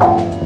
you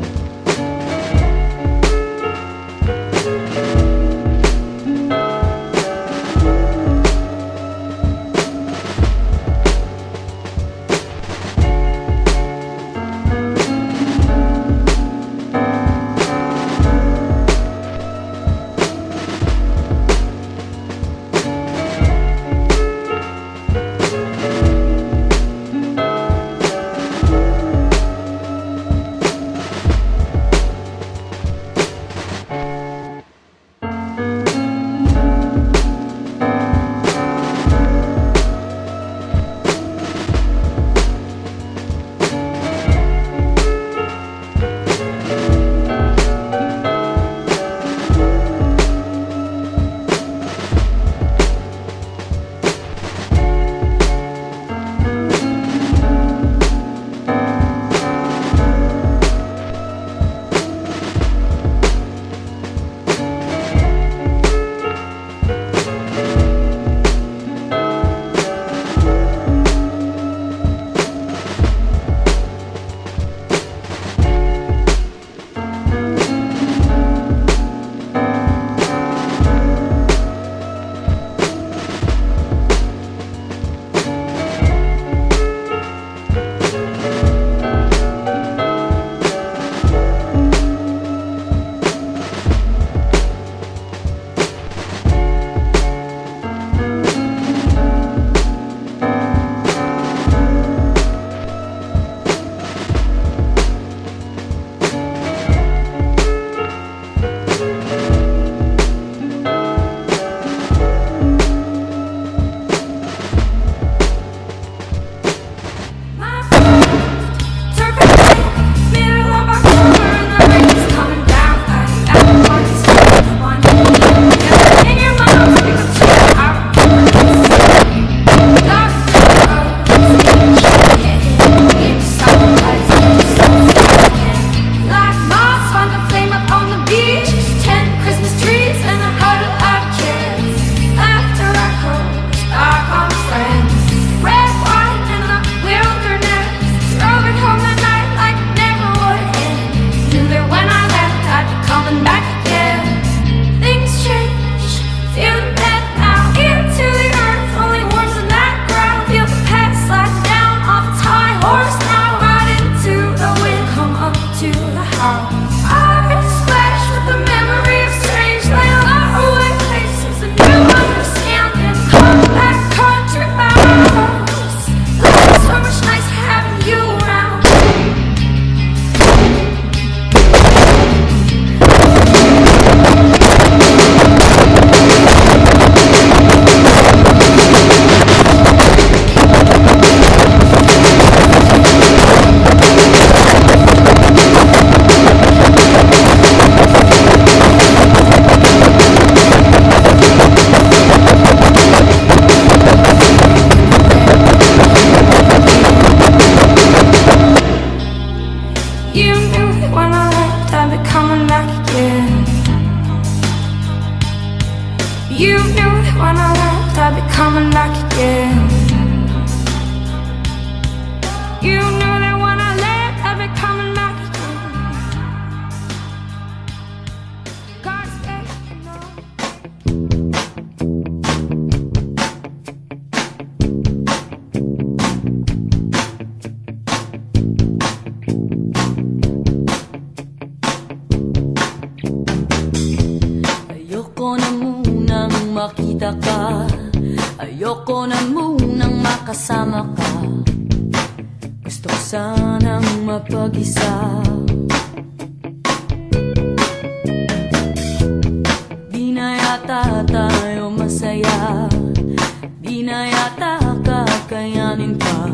kakayanin pa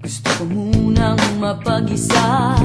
Gusto ko munang mapag-isa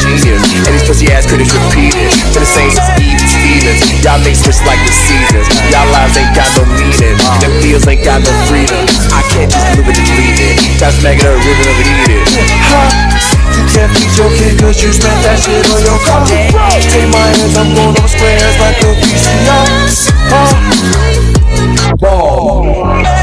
genius. And these pussy ass critics repeat it. The same speed as feelings. Y'all make switch like the seasons. Y'all lives ain't got no meaning. Them deals ain't got no freedom. I can't just leave it and leave it. That's making a rhythm of eat. Huh? You can't be joking cause you spent that shit on your car Take my hands, I'm going on squares like a VCR oh. Ball.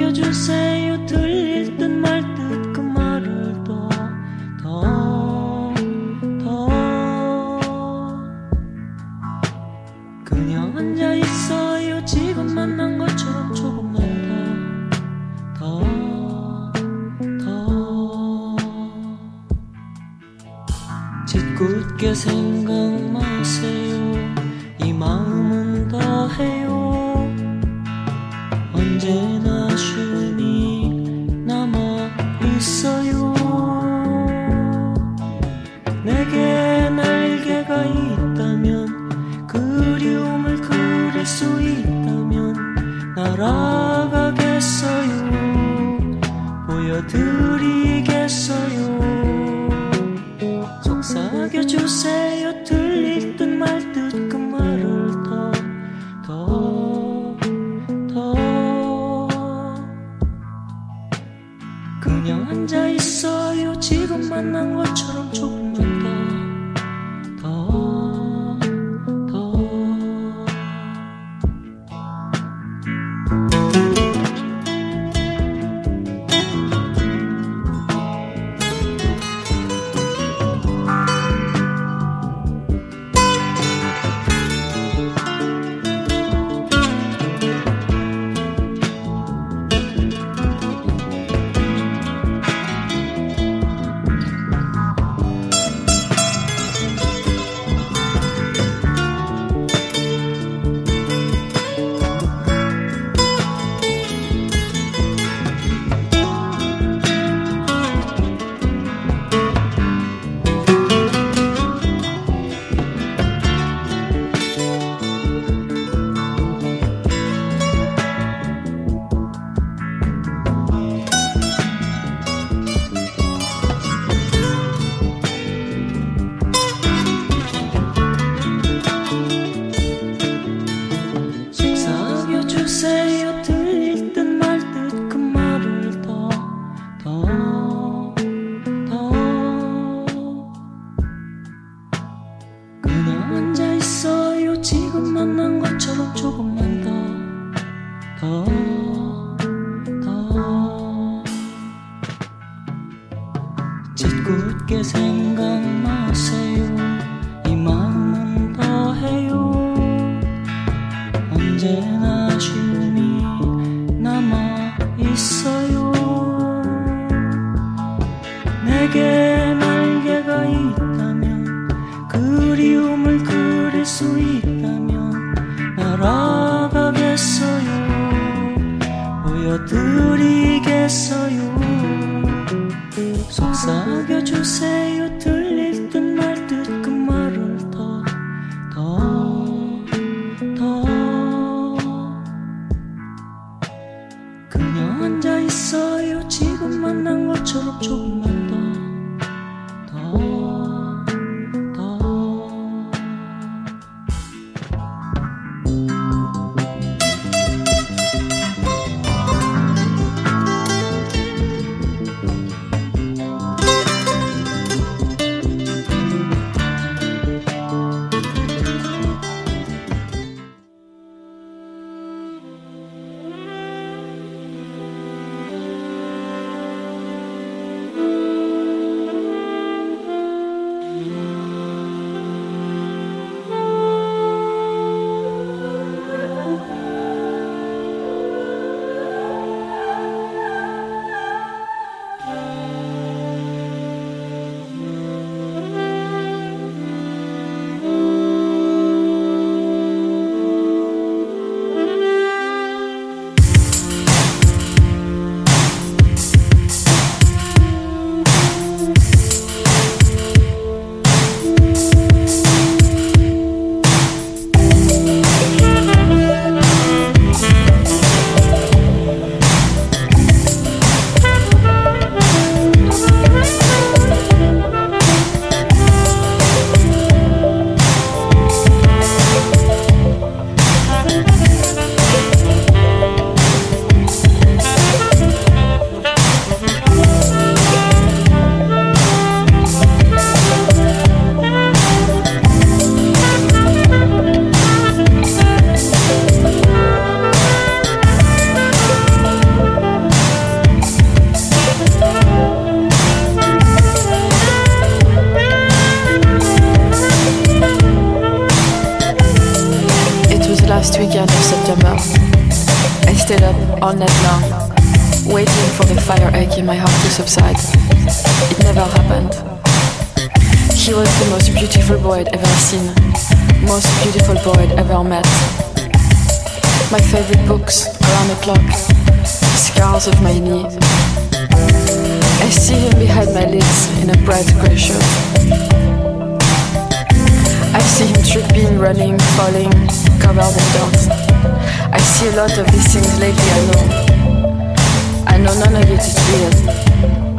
You just sé. Favorite books, around the clock, scars of my knee. I see him behind my lids in a bright grey shirt. I see him tripping, running, falling, covered in dirt. I see a lot of these things lately, I know. I know none of it is real.